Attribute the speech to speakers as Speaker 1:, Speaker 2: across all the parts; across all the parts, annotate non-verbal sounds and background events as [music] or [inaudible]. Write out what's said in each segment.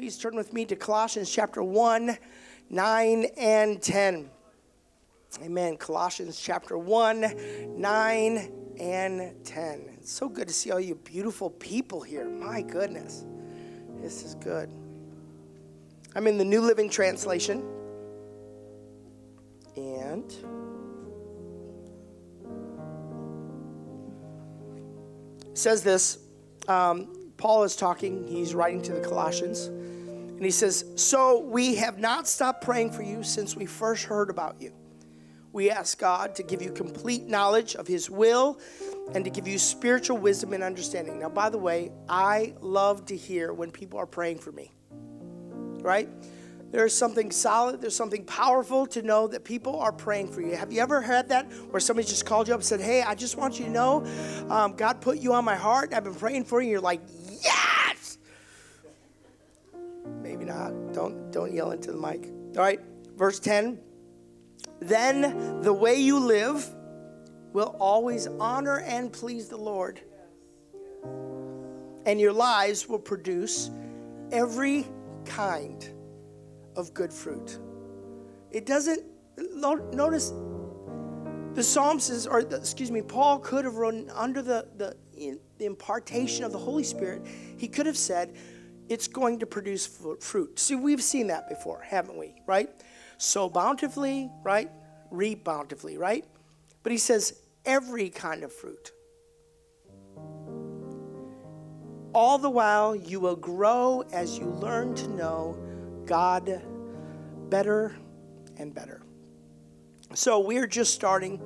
Speaker 1: please turn with me to Colossians chapter 1, 9 and 10. Amen. Colossians chapter 1, 9 and 10. It's so good to see all you beautiful people here. My goodness. This is good. I'm in the New Living Translation. And says this um, Paul is talking, he's writing to the Colossians, and he says, So we have not stopped praying for you since we first heard about you. We ask God to give you complete knowledge of His will and to give you spiritual wisdom and understanding. Now, by the way, I love to hear when people are praying for me, right? There's something solid, there's something powerful to know that people are praying for you. Have you ever had that where somebody just called you up and said, Hey, I just want you to know um, God put you on my heart. I've been praying for you. You're like, Yes! Maybe not. Don't, don't yell into the mic. All right, verse 10. Then the way you live will always honor and please the Lord. And your lives will produce every kind of good fruit. It doesn't, notice the Psalm says, or excuse me, Paul could have written under the, the, the impartation of the Holy Spirit, he could have said, it's going to produce fruit. See, we've seen that before, haven't we? Right? Sow bountifully, right? Reap bountifully, right? But he says, every kind of fruit. All the while, you will grow as you learn to know God better and better. So, we're just starting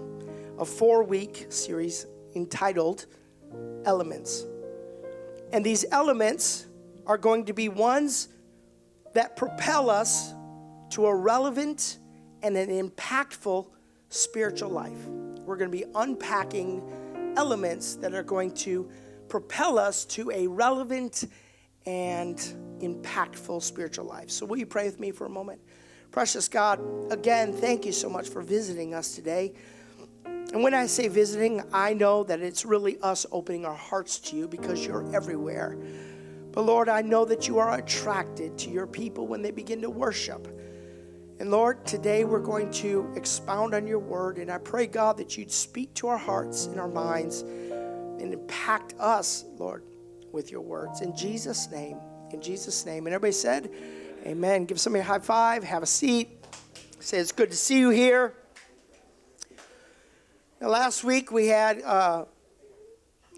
Speaker 1: a four week series entitled Elements. And these elements are going to be ones that propel us to a relevant and an impactful spiritual life. We're going to be unpacking elements that are going to propel us to a relevant and impactful spiritual life. So, will you pray with me for a moment? Precious God, again, thank you so much for visiting us today. And when I say visiting, I know that it's really us opening our hearts to you because you're everywhere. But Lord, I know that you are attracted to your people when they begin to worship. And Lord, today we're going to expound on your word. And I pray, God, that you'd speak to our hearts and our minds and impact us, Lord, with your words. In Jesus' name, in Jesus' name. And everybody said, Amen. Give somebody a high five, have a seat. Say it's good to see you here. Now, last week we had uh,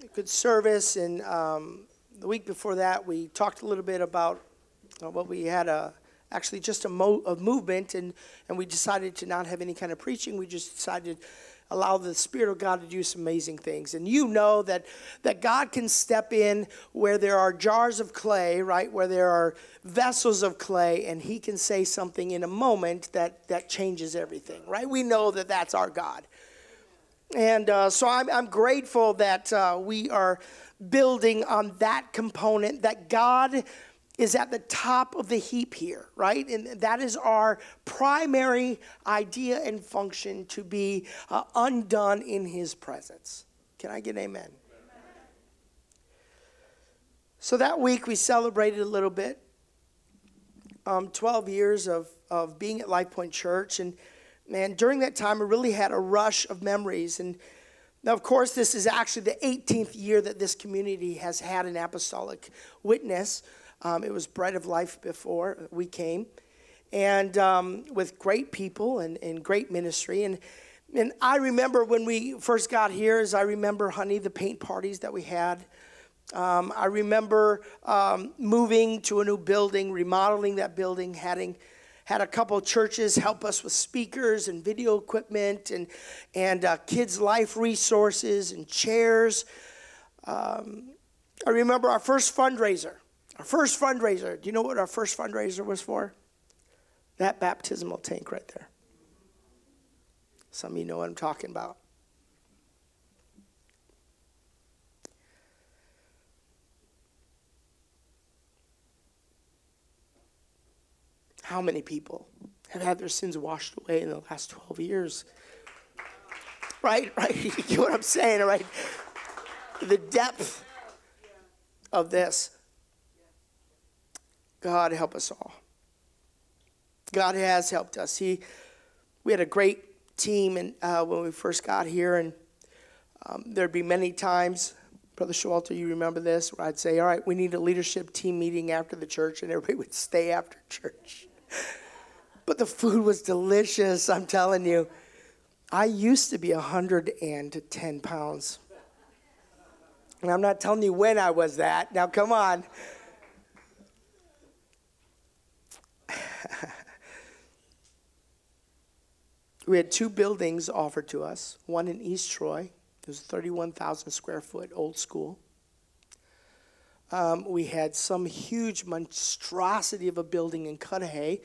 Speaker 1: a good service, and um, the week before that we talked a little bit about uh, what we had a actually just a, mo- a movement, and, and we decided to not have any kind of preaching. We just decided to allow the Spirit of God to do some amazing things. And you know that, that God can step in where there are jars of clay, right? Where there are vessels of clay, and He can say something in a moment that, that changes everything, right? We know that that's our God. And uh, so I'm, I'm grateful that uh, we are building on that component, that God is at the top of the heap here, right? And that is our primary idea and function to be uh, undone in His presence. Can I get amen? amen? So that week we celebrated a little bit um, 12 years of, of being at Life Point Church. And man, during that time, I really had a rush of memories. And now, of course, this is actually the 18th year that this community has had an apostolic witness. Um, it was Bread of Life before we came, and um, with great people and, and great ministry. And, and I remember when we first got here, as I remember, honey, the paint parties that we had. Um, I remember um, moving to a new building, remodeling that building, having had a couple churches help us with speakers and video equipment and, and uh, kids' life resources and chairs. Um, I remember our first fundraiser. Our first fundraiser. Do you know what our first fundraiser was for? That baptismal tank right there. Some of you know what I'm talking about. How many people have had their sins washed away in the last 12 years? Right, right. [laughs] You get what I'm saying, right? The depth of this. God help us all. God has helped us. He, we had a great team and, uh, when we first got here, and um, there'd be many times, Brother Showalter, you remember this, where I'd say, All right, we need a leadership team meeting after the church, and everybody would stay after [laughs] church. But the food was delicious, I'm telling you. I used to be 110 pounds. And I'm not telling you when I was that. Now, come on. [laughs] we had two buildings offered to us one in East Troy, it was 31,000 square foot, old school. Um, we had some huge monstrosity of a building in Cudahy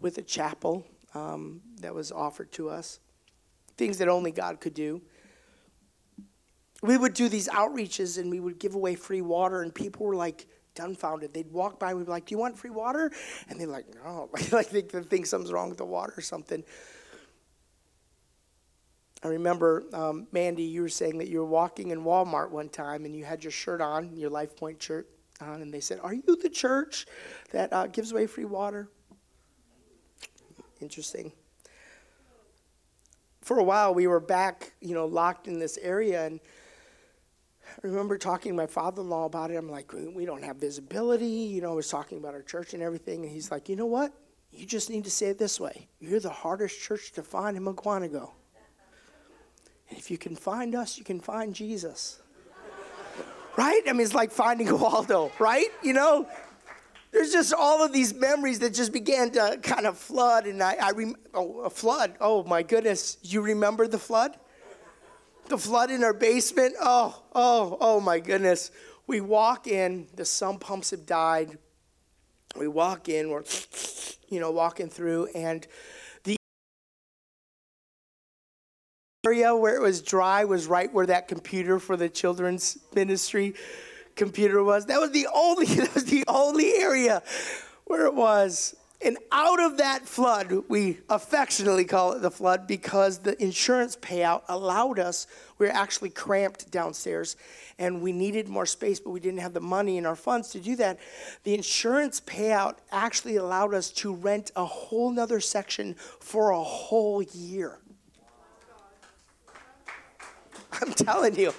Speaker 1: with a chapel um, that was offered to us. Things that only God could do. We would do these outreaches and we would give away free water, and people were like dumbfounded. They'd walk by, we'd be like, Do you want free water? And they're like, No. [laughs] like they think something's wrong with the water or something. I remember, um, Mandy, you were saying that you were walking in Walmart one time and you had your shirt on, your Life Point shirt on, and they said, Are you the church that uh, gives away free water? Interesting. For a while, we were back, you know, locked in this area, and I remember talking to my father in law about it. I'm like, We don't have visibility. You know, I was talking about our church and everything, and he's like, You know what? You just need to say it this way You're the hardest church to find in Mukwonago. And if you can find us, you can find Jesus. right? I mean, it's like finding [laughs] Waldo, right? You know, there's just all of these memories that just began to kind of flood. And I, I rem- oh, a flood. Oh my goodness. You remember the flood? The flood in our basement? Oh, oh, oh my goodness. We walk in, the sump pumps have died. We walk in, we're, you know, walking through, and area where it was dry was right where that computer for the children's ministry computer was. That was the only [laughs] that was the only area where it was. And out of that flood, we affectionately call it the flood because the insurance payout allowed us, we were actually cramped downstairs and we needed more space, but we didn't have the money in our funds to do that. The insurance payout actually allowed us to rent a whole nother section for a whole year. I'm telling you,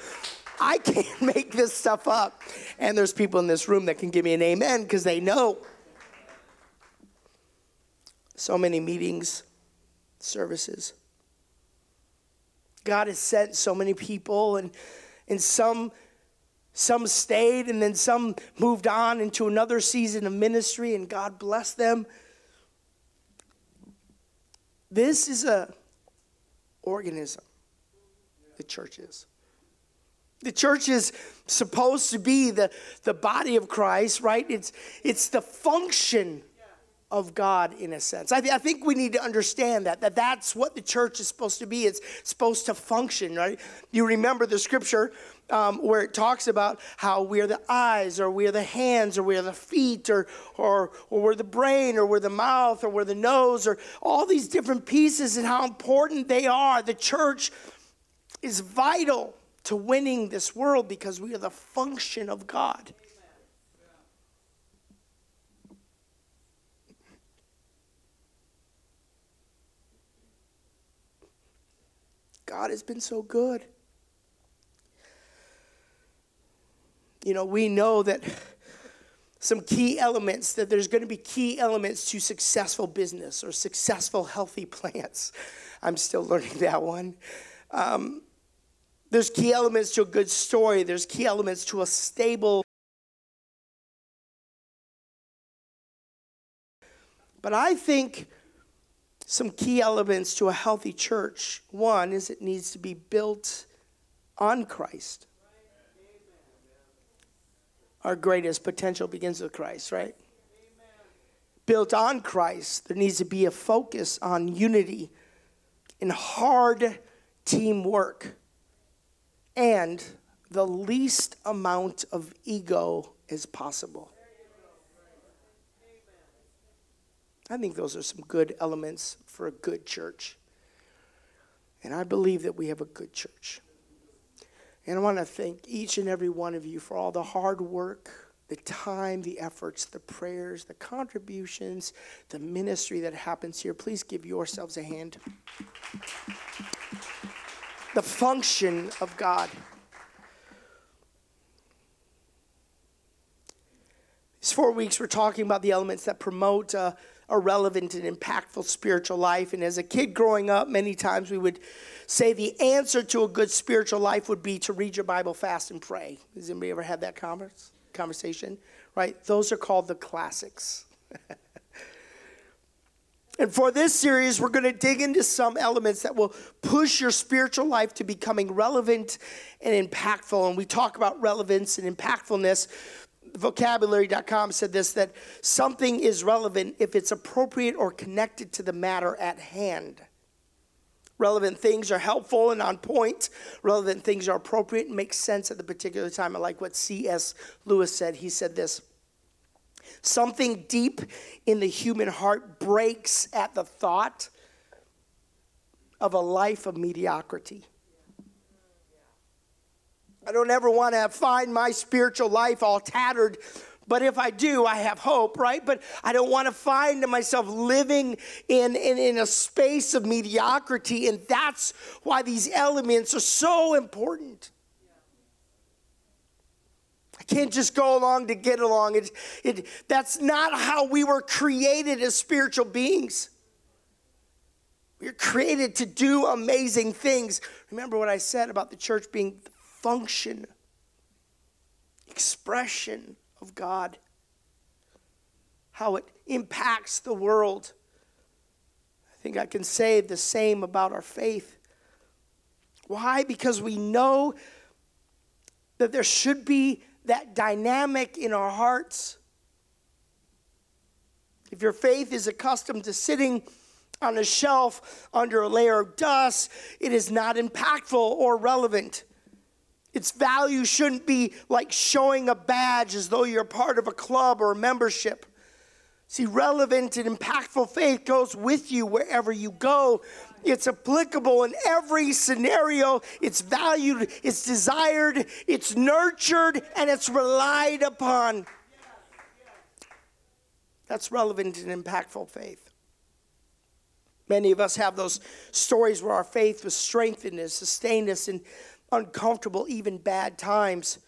Speaker 1: I can't [laughs] make this stuff up. And there's people in this room that can give me an amen because they know. So many meetings, services. God has sent so many people, and, and some, some stayed, and then some moved on into another season of ministry, and God bless them. This is a organism the church is. The church is supposed to be the, the body of Christ, right? It's, it's the function of God in a sense. I, th- I think we need to understand that, that that's what the church is supposed to be. It's supposed to function, right? You remember the scripture um, where it talks about how we are the eyes, or we are the hands, or we are the feet, or, or, or we're the brain, or we're the mouth, or we're the nose, or all these different pieces and how important they are. The church is vital to winning this world because we are the function of God. God has been so good. You know, we know that some key elements, that there's going to be key elements to successful business or successful healthy plants. I'm still learning that one. Um, there's key elements to a good story, there's key elements to a stable. But I think some key elements to a healthy church one is it needs to be built on Christ. Our greatest potential begins with Christ, right? Built on Christ, there needs to be a focus on unity and hard teamwork and the least amount of ego as possible. I think those are some good elements for a good church. And I believe that we have a good church. And I want to thank each and every one of you for all the hard work the time, the efforts, the prayers, the contributions, the ministry that happens here. Please give yourselves a hand. The function of God. These four weeks, we're talking about the elements that promote a, a relevant and impactful spiritual life. And as a kid growing up, many times we would say the answer to a good spiritual life would be to read your Bible fast and pray. Has anybody ever had that converse? conversation, right? Those are called the classics. [laughs] and for this series, we're going to dig into some elements that will push your spiritual life to becoming relevant and impactful. And we talk about relevance and impactfulness. Vocabulary.com said this that something is relevant if it's appropriate or connected to the matter at hand. Relevant things are helpful and on point. Relevant things are appropriate and make sense at the particular time. I like what C.S. Lewis said. He said this Something deep in the human heart breaks at the thought of a life of mediocrity. I don't ever want to find my spiritual life all tattered but if I do, I have hope, right? But I don't want to find myself living in, in, in a space of mediocrity. And that's why these elements are so important. Can't just go along to get along. It, it, that's not how we were created as spiritual beings. We are created to do amazing things. Remember what I said about the church being the function, expression of God, how it impacts the world. I think I can say the same about our faith. Why? Because we know that there should be that dynamic in our hearts. If your faith is accustomed to sitting on a shelf under a layer of dust, it is not impactful or relevant. Its value shouldn't be like showing a badge as though you're part of a club or a membership. See, relevant and impactful faith goes with you wherever you go. It's applicable in every scenario. It's valued, it's desired, it's nurtured, and it's relied upon. That's relevant and impactful faith. Many of us have those stories where our faith was strengthened and sustained us in uncomfortable, even bad times.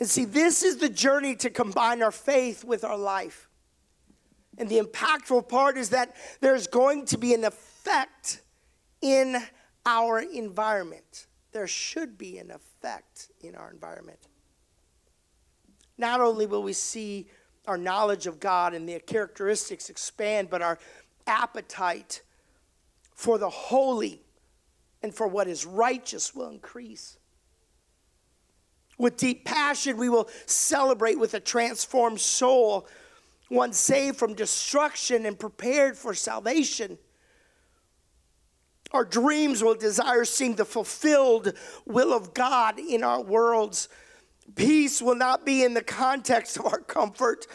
Speaker 1: And see, this is the journey to combine our faith with our life. And the impactful part is that there's going to be an effect in our environment. There should be an effect in our environment. Not only will we see our knowledge of God and the characteristics expand, but our appetite for the holy and for what is righteous will increase. With deep passion, we will celebrate with a transformed soul, one saved from destruction and prepared for salvation. Our dreams will desire seeing the fulfilled will of God in our worlds. Peace will not be in the context of our comfort,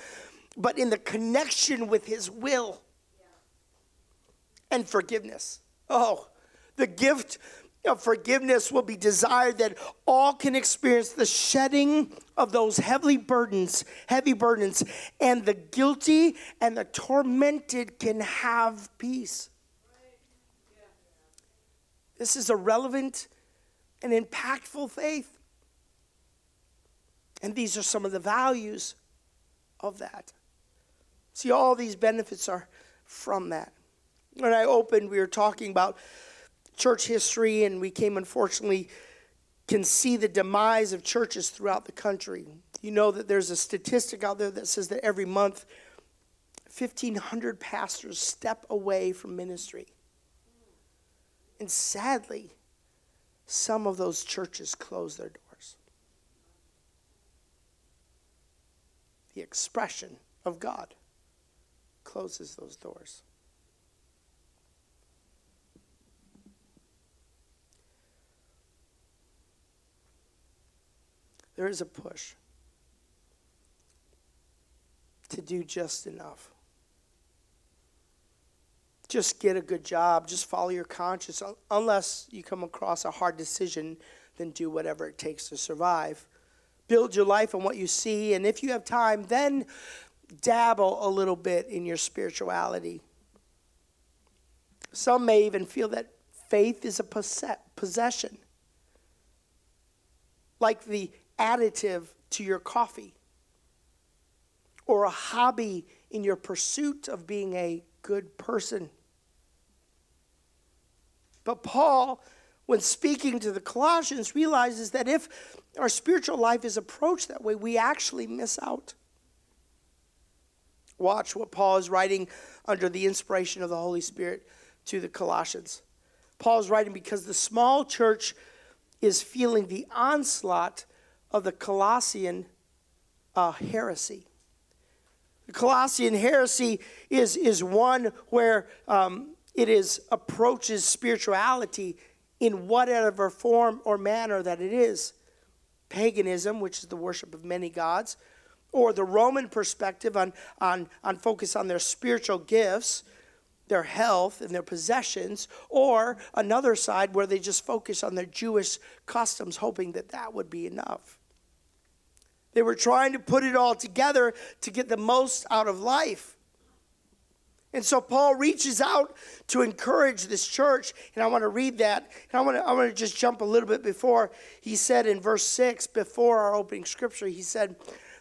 Speaker 1: but in the connection with His will and forgiveness. Oh, the gift of forgiveness will be desired that all can experience the shedding of those heavy burdens, heavy burdens, and the guilty and the tormented can have peace. This is a relevant and impactful faith. And these are some of the values of that. See, all these benefits are from that. When I opened, we were talking about church history, and we came, unfortunately, can see the demise of churches throughout the country. You know that there's a statistic out there that says that every month, 1,500 pastors step away from ministry. And sadly, some of those churches close their doors. The expression of God closes those doors. there is a push to do just enough. Just get a good job, just follow your conscience. Unless you come across a hard decision, then do whatever it takes to survive. build your life on what you see. And if you have time, then dabble a little bit in your spirituality. Some may even feel that faith is a possession, like the additive to your coffee, or a hobby in your pursuit of being a good person. But Paul, when speaking to the Colossians, realizes that if our spiritual life is approached that way, we actually miss out. Watch what Paul is writing under the inspiration of the Holy Spirit to the Colossians. Paul is writing because the small church is feeling the onslaught of the Colossian uh, heresy. The Colossian heresy is, is one where um, it is approaches spirituality in whatever form or manner that it is. Paganism, which is the worship of many gods, or the Roman perspective on, on, on focus on their spiritual gifts, their health and their possessions, or another side where they just focus on their Jewish customs, hoping that that would be enough. They were trying to put it all together to get the most out of life. And so Paul reaches out to encourage this church, and I want to read that. And I want to, I want to just jump a little bit before. He said in verse 6, before our opening scripture, he said,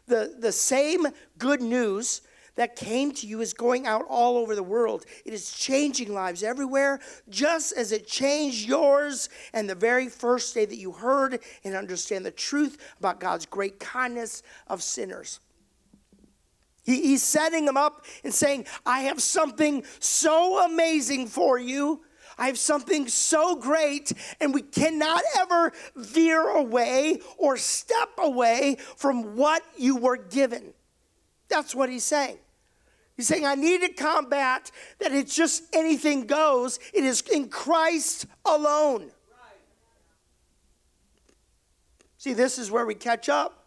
Speaker 1: the, the same good news that came to you is going out all over the world. It is changing lives everywhere, just as it changed yours and the very first day that you heard and understand the truth about God's great kindness of sinners. He, he's setting them up and saying, I have something so amazing for you. I have something so great, and we cannot ever veer away or step away from what you were given. That's what he's saying. He's saying, I need to combat that it's just anything goes. It is in Christ alone. See, this is where we catch up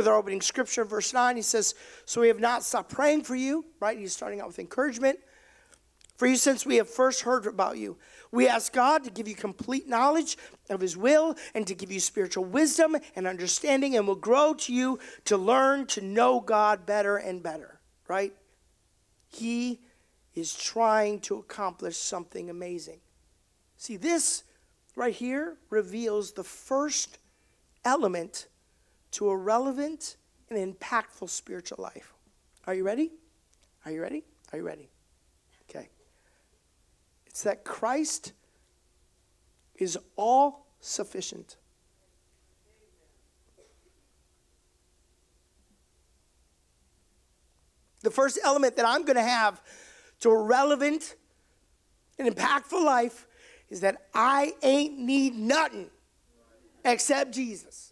Speaker 1: with our opening scripture, verse 9. He says, So we have not stopped praying for you, right? He's starting out with encouragement. For you, since we have first heard about you, we ask God to give you complete knowledge of His will and to give you spiritual wisdom and understanding, and will grow to you to learn to know God better and better, right? He is trying to accomplish something amazing. See, this right here reveals the first element to a relevant and impactful spiritual life. Are you ready? Are you ready? Are you ready? Okay. It's that Christ is all sufficient. The first element that I'm going to have to a relevant and impactful life is that I ain't need nothing except Jesus.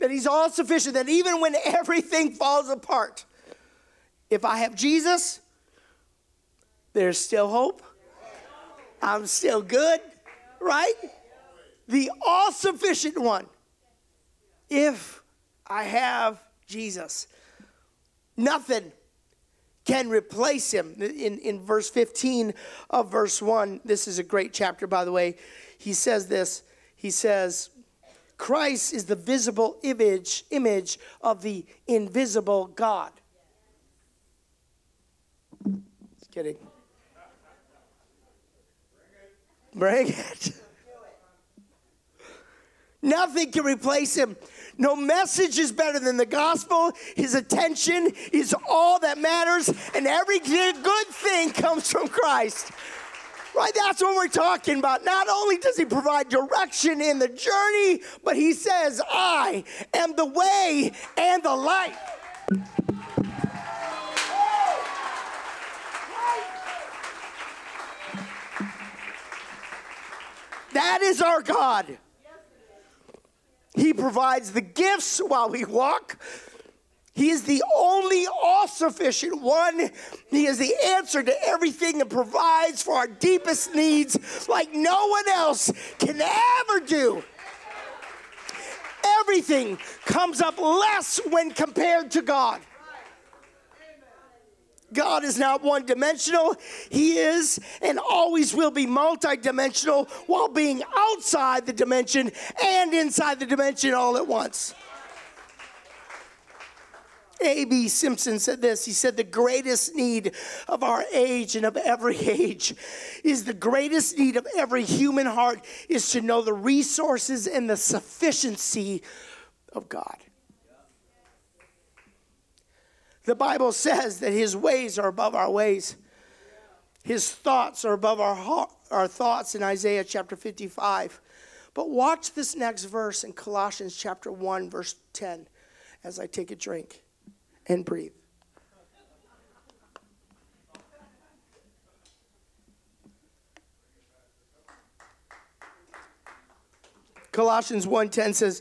Speaker 1: That he's all sufficient, that even when [laughs] everything falls apart, if I have Jesus, there's still hope. I'm still good, right? The all sufficient one. If I have Jesus. Nothing can replace him. In, in verse 15 of verse 1, this is a great chapter, by the way. He says this He says, Christ is the visible image, image of the invisible God. Just kidding. Bring it. Nothing can replace him. No message is better than the gospel. His attention is all that matters, and every good thing comes from Christ. Right? That's what we're talking about. Not only does he provide direction in the journey, but he says, I am the way and the light. That is our God. He provides the gifts while we walk. He is the only all sufficient one. He is the answer to everything and provides for our deepest needs like no one else can ever do. Everything comes up less when compared to God. God is not one dimensional. He is and always will be multidimensional while being outside the dimension and inside the dimension all at once. A.B. Simpson said this. He said, The greatest need of our age and of every [laughs] age is the greatest need of every human heart is to know the resources and the sufficiency of God. The Bible says that his ways are above our ways. His thoughts are above our, heart, our thoughts in Isaiah chapter 55. But watch this next verse in Colossians chapter 1, verse 10, as I take a drink and breathe. Colossians 1:10 says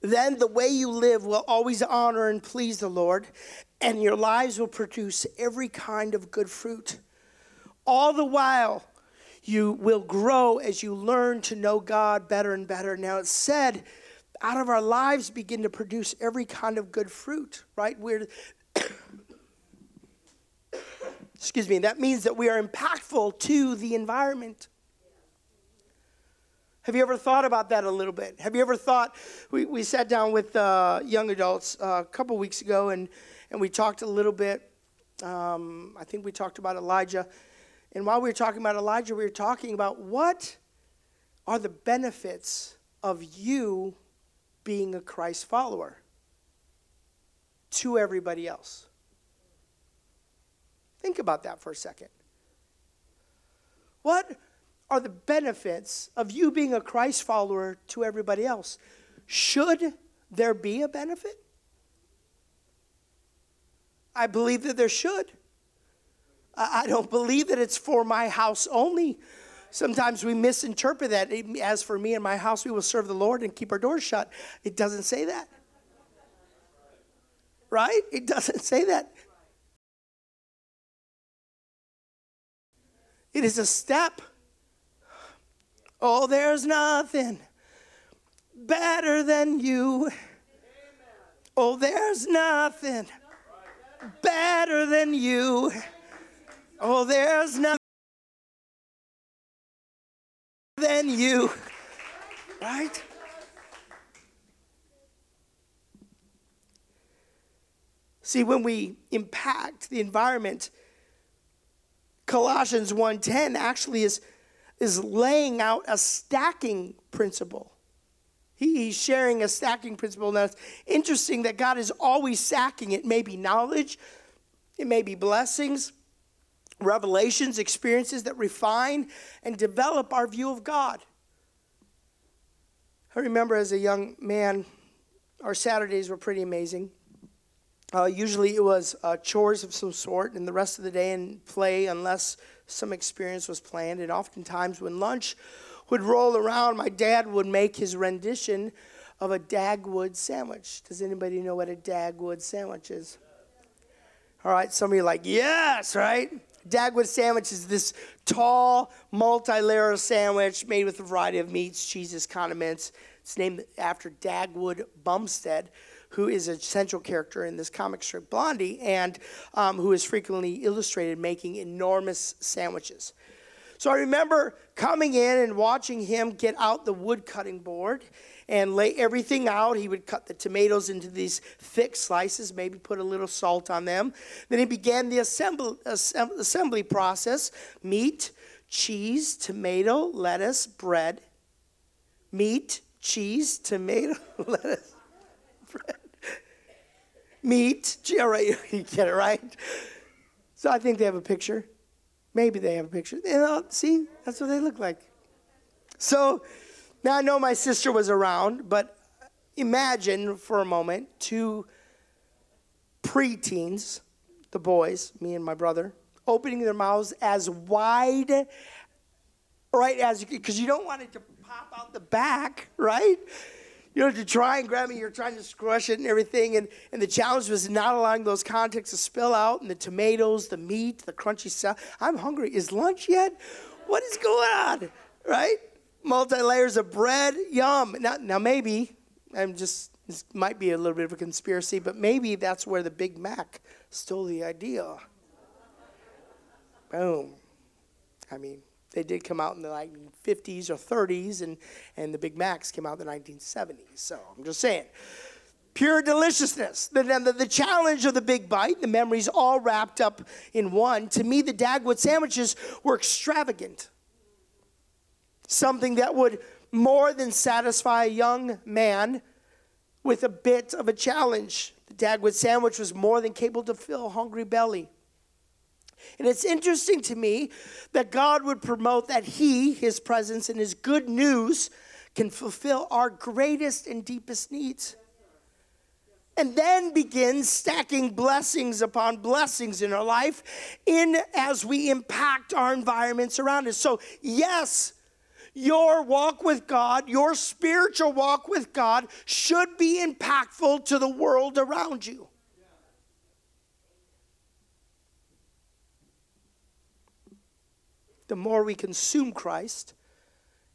Speaker 1: then the way you live will always honor and please the Lord, and your lives will produce every kind of good fruit. All the while, you will grow as you learn to know God better and better. Now, it's said, out of our lives begin to produce every kind of good fruit, right? We're [coughs] excuse me, that means that we are impactful to the environment. Have you ever thought about that a little bit? Have you ever thought? We, we sat down with uh, young adults uh, a couple weeks ago and, and we talked a little bit. Um, I think we talked about Elijah. And while we were talking about Elijah, we were talking about what are the benefits of you being a Christ follower to everybody else. Think about that for a second. What are the benefits of you being a Christ follower to everybody else? Should there be a benefit? I believe that there should. I don't believe that it's for my house only. Sometimes we misinterpret that. As for me and my house, we will serve the Lord and keep our doors shut. It doesn't say that. Right? It doesn't say that. It is a step Oh, there's nothing better than you. Oh, there's nothing better than you. Oh, there's nothing than you. Right? See, when we impact the environment, Colossians 1:10 actually is is laying out a stacking principle. He, he's sharing a stacking principle. Now, it's interesting that God is always stacking. It may be knowledge, it may be blessings, revelations, experiences that refine and develop our view of God. I remember as a young man, our Saturdays were pretty amazing. Uh, usually it was uh, chores of some sort, and the rest of the day in play, unless some experience was planned. And oftentimes, when lunch would roll around, my dad would make his rendition of a Dagwood sandwich. Does anybody know what a Dagwood sandwich is? All right, some of you are like, yes, right? Dagwood sandwich is this tall, multi layer sandwich made with a variety of meats, cheeses, condiments. It's named after Dagwood Bumstead, who is a central character in this comic strip Blondie, and um, who is frequently illustrated making enormous sandwiches. So I remember coming in and watching him get out the wood cutting board and lay everything out. He would cut the tomatoes into these thick slices, maybe put a little salt on them. Then he began the assembly, assembly process meat, cheese, tomato, lettuce, bread. Meat, cheese, tomato, [laughs] lettuce, bread meat. Yeah, right. [laughs] You get it right. So I think they have a picture. Maybe they have a picture. You know, see, that's what they look like. So now I know my sister was around, but imagine for a moment two preteens, the boys, me and my brother, opening their mouths as wide, right, as because you don't want it to pop out the back, right? you know, to try and grab it, you're trying to squash it and everything. And, and the challenge was not allowing those contacts to spill out and the tomatoes, the meat, the crunchy stuff. I'm hungry. Is lunch yet? What is going on? Right? Multi layers of bread. Yum. Now, now maybe, I'm just This might be a little bit of a conspiracy, but maybe that's where the Big Mac stole the idea. Boom. I mean, they did come out in the 1950s or 30s, and, and the Big Macs came out in the 1970s. So I'm just saying. Pure deliciousness. The, the, the challenge of the big bite, the memories all wrapped up in one. To me, the Dagwood sandwiches were extravagant. Something that would more than satisfy a young man with a bit of a challenge. The Dagwood sandwich was more than capable to fill a hungry belly. And it's interesting to me that God would promote that He, His presence, and His good news can fulfill our greatest and deepest needs. And then begins stacking blessings upon blessings in our life in as we impact our environments around us. So, yes, your walk with God, your spiritual walk with God, should be impactful to the world around you. The more we consume Christ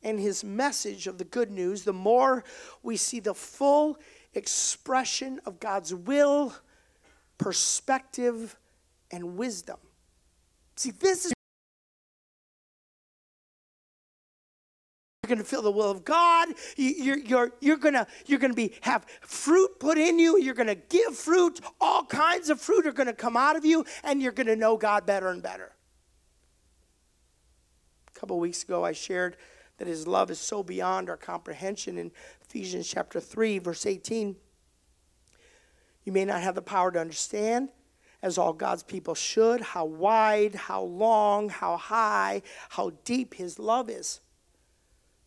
Speaker 1: and his message of the good news, the more we see the full expression of God's will, perspective, and wisdom. See, this is going to feel the will of God. You're, you're, you're going to you're going to be have fruit put in you. You're going to give fruit. All kinds of fruit are going to come out of you, and you're going to know God better and better. A couple weeks ago, I shared that His love is so beyond our comprehension in Ephesians chapter 3, verse 18. You may not have the power to understand, as all God's people should, how wide, how long, how high, how deep His love is.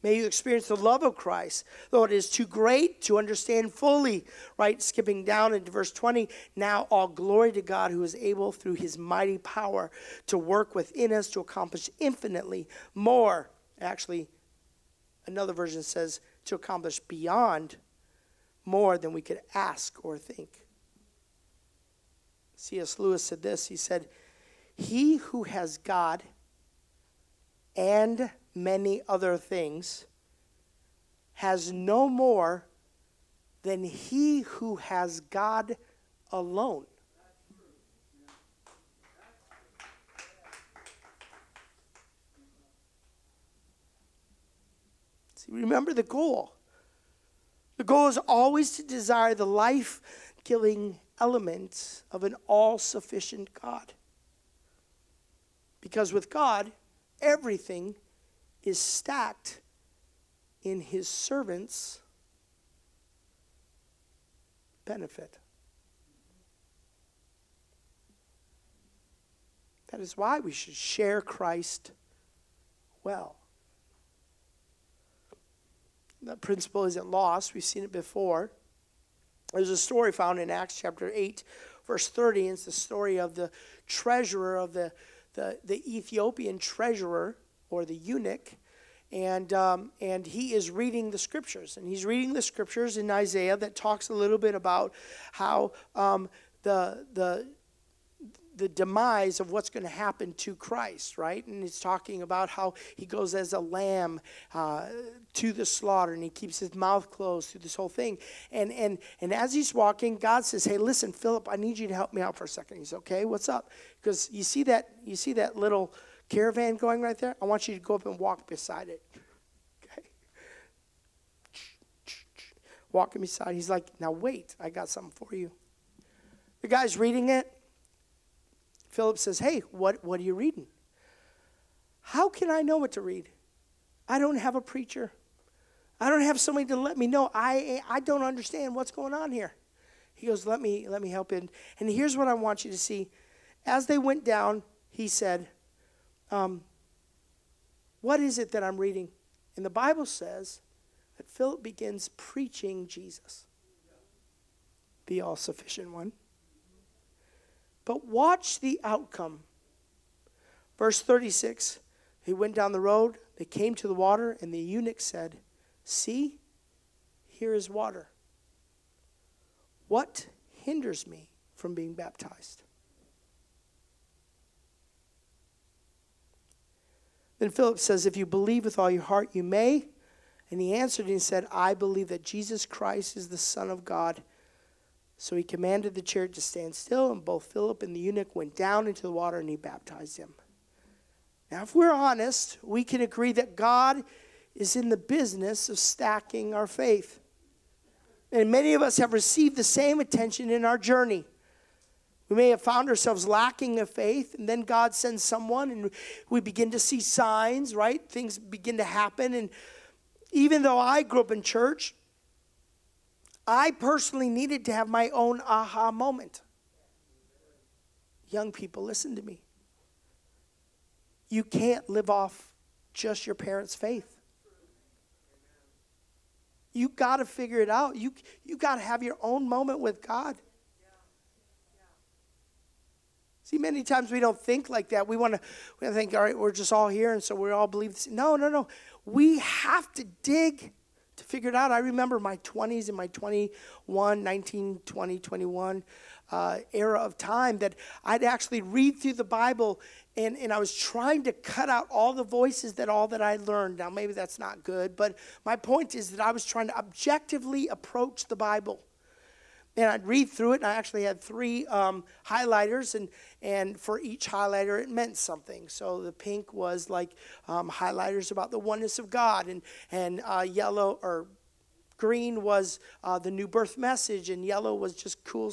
Speaker 1: May you experience the love of Christ, though it is too great to understand fully. Right? Skipping down into verse 20. Now, all glory to God who is able through his mighty power to work within us to accomplish infinitely more. Actually, another version says to accomplish beyond more than we could ask or think. C.S. Lewis said this He said, He who has God and many other things, has no more than he who has God alone. See, remember the goal. The goal is always to desire the life giving element of an all sufficient God. Because with God, everything is stacked in his servant's benefit. That is why we should share Christ well. That principle isn't lost. We've seen it before. There's a story found in Acts chapter 8, verse 30. And it's the story of the treasurer of the, the, the Ethiopian treasurer or the eunuch, and um, and he is reading the scriptures, and he's reading the scriptures in Isaiah that talks a little bit about how um, the the the demise of what's going to happen to Christ, right? And he's talking about how he goes as a lamb uh, to the slaughter, and he keeps his mouth closed through this whole thing. And and and as he's walking, God says, "Hey, listen, Philip, I need you to help me out for a second. He's okay. What's up? Because you see that you see that little caravan going right there, I want you to go up and walk beside it. Okay? Walking beside. He's like, now wait, I got something for you. The guy's reading it. Philip says, Hey, what, what are you reading? How can I know what to read? I don't have a preacher. I don't have somebody to let me know. I, I don't understand what's going on here. He goes, Let me let me help in. And here's what I want you to see. As they went down, he said, um, what is it that I'm reading? And the Bible says that Philip begins preaching Jesus, the all sufficient one. But watch the outcome. Verse 36 He went down the road, they came to the water, and the eunuch said, See, here is water. What hinders me from being baptized? Then Philip says, If you believe with all your heart, you may. And he answered and he said, I believe that Jesus Christ is the Son of God. So he commanded the chariot to stand still, and both Philip and the eunuch went down into the water and he baptized him. Now, if we're honest, we can agree that God is in the business of stacking our faith. And many of us have received the same attention in our journey. We may have found ourselves lacking of faith, and then God sends someone, and we begin to see signs, right? Things begin to happen. And even though I grew up in church, I personally needed to have my own aha moment. Young people, listen to me. You can't live off just your parents' faith. You got to figure it out. You, you got to have your own moment with God. See, many times we don't think like that. We want to we think, all right, we're just all here, and so we all believe this. No, no, no. We have to dig to figure it out. I remember my 20s and my 21, 19, 20, 21 uh, era of time that I'd actually read through the Bible and, and I was trying to cut out all the voices that all that I learned. Now, maybe that's not good, but my point is that I was trying to objectively approach the Bible and I'd read through it, and I actually had three um, highlighters, and, and for each highlighter, it meant something. So the pink was like um, highlighters about the oneness of God, and, and uh, yellow or green was uh, the new birth message, and yellow was just cool,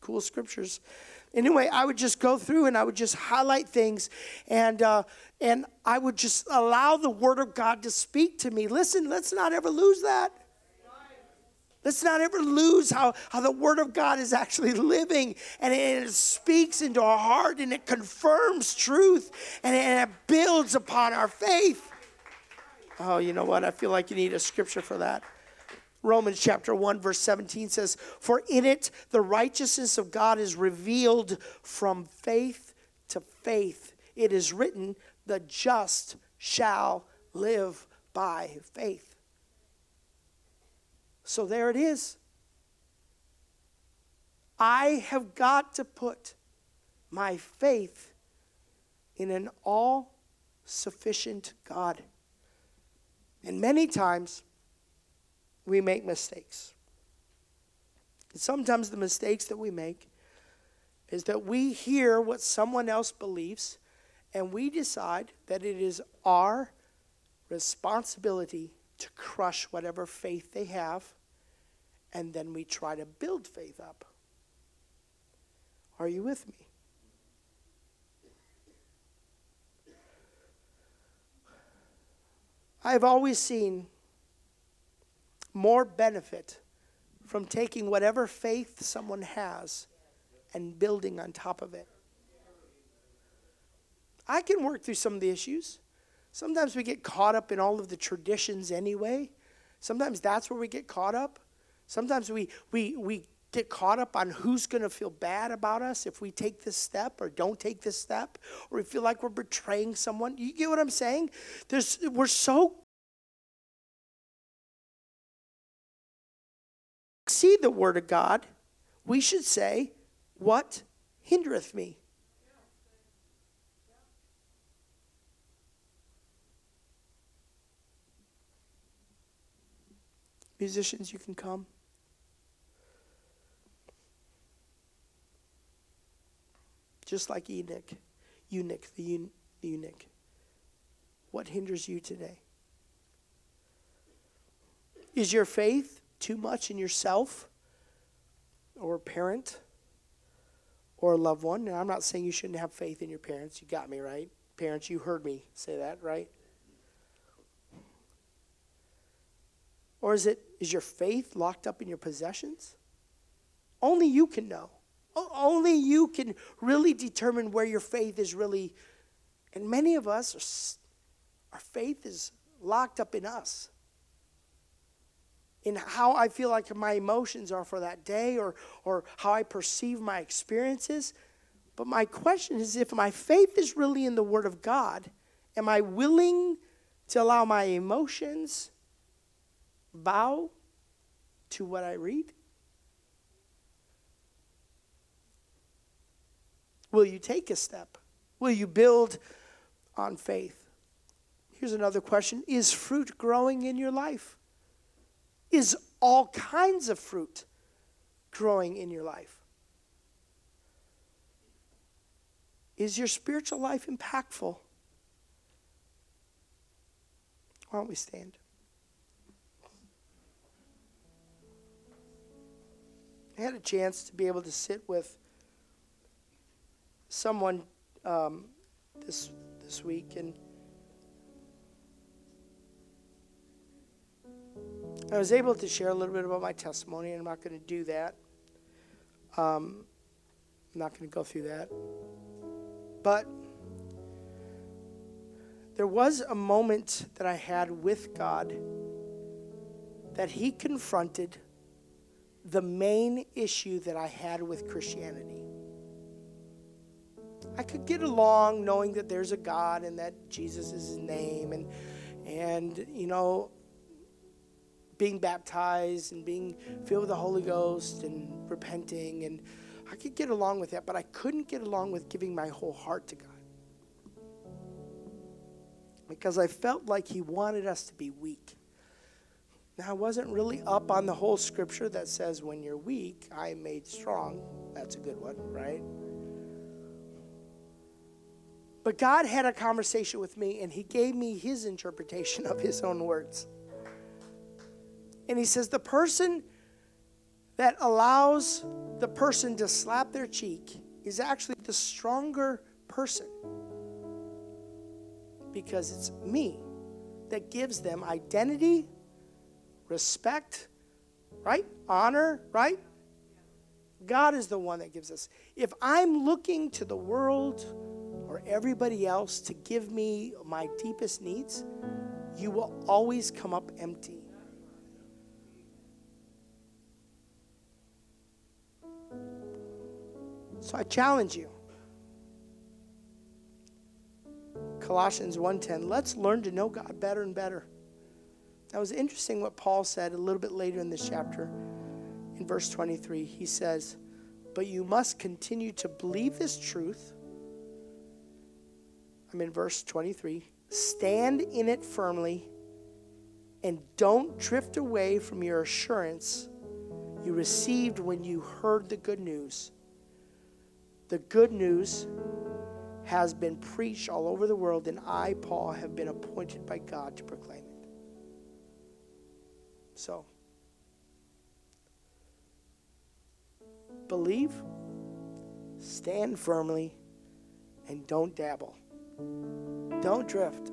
Speaker 1: cool scriptures. Anyway, I would just go through and I would just highlight things, and uh, and I would just allow the Word of God to speak to me. Listen, let's not ever lose that. Let's not ever lose how, how the Word of God is actually living and it, speaks into our heart and it confirms truth and it, and it builds upon our faith. Oh, you know what? I feel like you need a scripture for that. Romans chapter 1, verse 17 says, For in it the righteousness of God is revealed from faith to faith. It is written, The just shall live by faith. So there it is. I have got to put my faith in an all sufficient God. And many times we make mistakes. And sometimes the mistakes that we make is that we hear what someone else believes and we decide that it is our responsibility to crush whatever faith they have and then we try to build faith up. Are you with me? I've always seen more benefit from taking whatever faith someone has and building on top of it. I can work through some of the issues. Sometimes we get caught up in all of the traditions anyway. Sometimes that's where we get caught up. Sometimes we, we, we get caught up on who's going to feel bad about us if we take this step or don't take this step, or we feel like we're betraying someone. You get what I'm saying? There's, we're so see the word of God, we should say, What hindereth me? Musicians, you can come. just like Enoch, eunuch, the, the eunuch. What hinders you today? Is your faith too much in yourself or a parent or a loved one? And I'm not saying you shouldn't have faith in your parents. You got me, right? Parents, you heard me say that, right? Or is it is your faith locked up in your possessions? Only you can know. Only you can really determine where your faith is really. And many of us, our faith is locked up in us. In how I feel like my emotions are for that day or, or how I perceive my experiences. But my question is if my faith is really in the Word of God, am I willing to allow my emotions bow to what I read? Will you take a step? Will you build on faith? Here's another question Is fruit growing in your life? Is all kinds of fruit growing in your life? Is your spiritual life impactful? Why don't we stand? I had a chance to be able to sit with someone um, this this week, and I was able to share a little bit about my testimony, and I'm not going to do that. Um, I'm not going to go through that, but there was a moment that I had with God that He confronted the main issue that I had with Christianity. I could get along knowing that there's a God and that Jesus is his name and and you know being baptized and being filled with the Holy Ghost and repenting and I could get along with that, but I couldn't get along with giving my whole heart to God. Because I felt like he wanted us to be weak. Now, I wasn't really up on the whole scripture that says, when you're weak, I am made strong. That's a good one, right? But God had a conversation with me, and He gave me His interpretation of His own words. And He says, The person that allows the person to slap their cheek is actually the stronger person because it's me that gives them identity respect, right? Honor, right? God is the one that gives us. If I'm looking to the world or everybody else to give me my deepest needs, you will always come up empty. So I challenge you. Colossians 1:10, let's learn to know God better and better. That was interesting what Paul said a little bit later in this chapter. In verse 23, he says, But you must continue to believe this truth. I'm in verse 23. Stand in it firmly and don't drift away from your assurance you received when you heard the good news. The good news has been preached all over the world, and I, Paul, have been appointed by God to proclaim. So, believe, stand firmly, and don't dabble. Don't drift.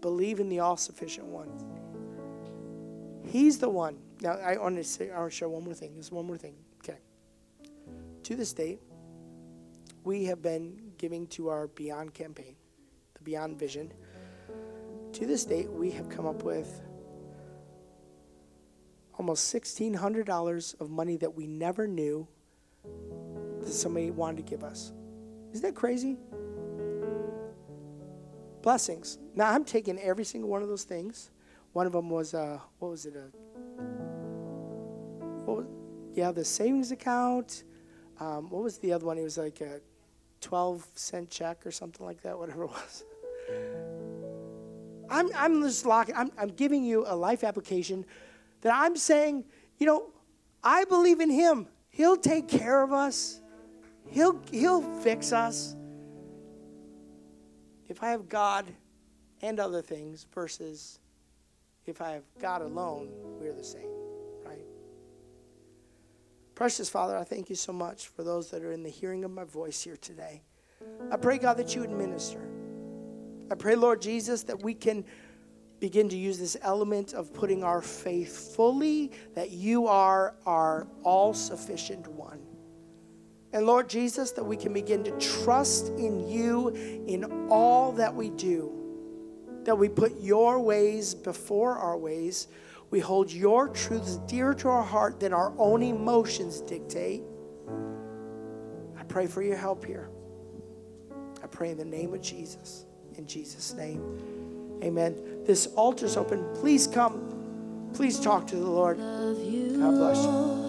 Speaker 1: Believe in the all sufficient one. He's the one. Now, I want to say, I want to share one more thing. There's one more thing. Okay. To this date, we have been giving to our Beyond campaign, the Beyond Vision. To this date, we have come up with almost $1,600 of money that we never knew that somebody wanted to give us. Isn't that crazy? Blessings. Now, I'm taking every single one of those things. One of them was, uh, what was it? A, what was, yeah, the savings account. Um, what was the other one? It was like a 12 cent check or something like that, [laughs] whatever it was. I'm, I'm just locking, I'm, I'm giving you a life application that I'm saying, you know, I believe in Him. He'll take care of us, He'll, he'll fix us. If I have God and other things versus if I have God alone, we're the same, right? Precious Father, I thank you so much for those that are in the hearing of my voice here today. I pray, God, that you would minister. I pray, Lord Jesus, that we can begin to use this element of putting our faith fully that you are our all sufficient one. And Lord Jesus, that we can begin to trust in you in all that we do, that we put your ways before our ways. We hold your truths dearer to our heart than our own emotions dictate. I pray for your help here. I pray in the name of Jesus. In Jesus' name. Amen. This altar's open. Please come. Please talk to the Lord. God bless you.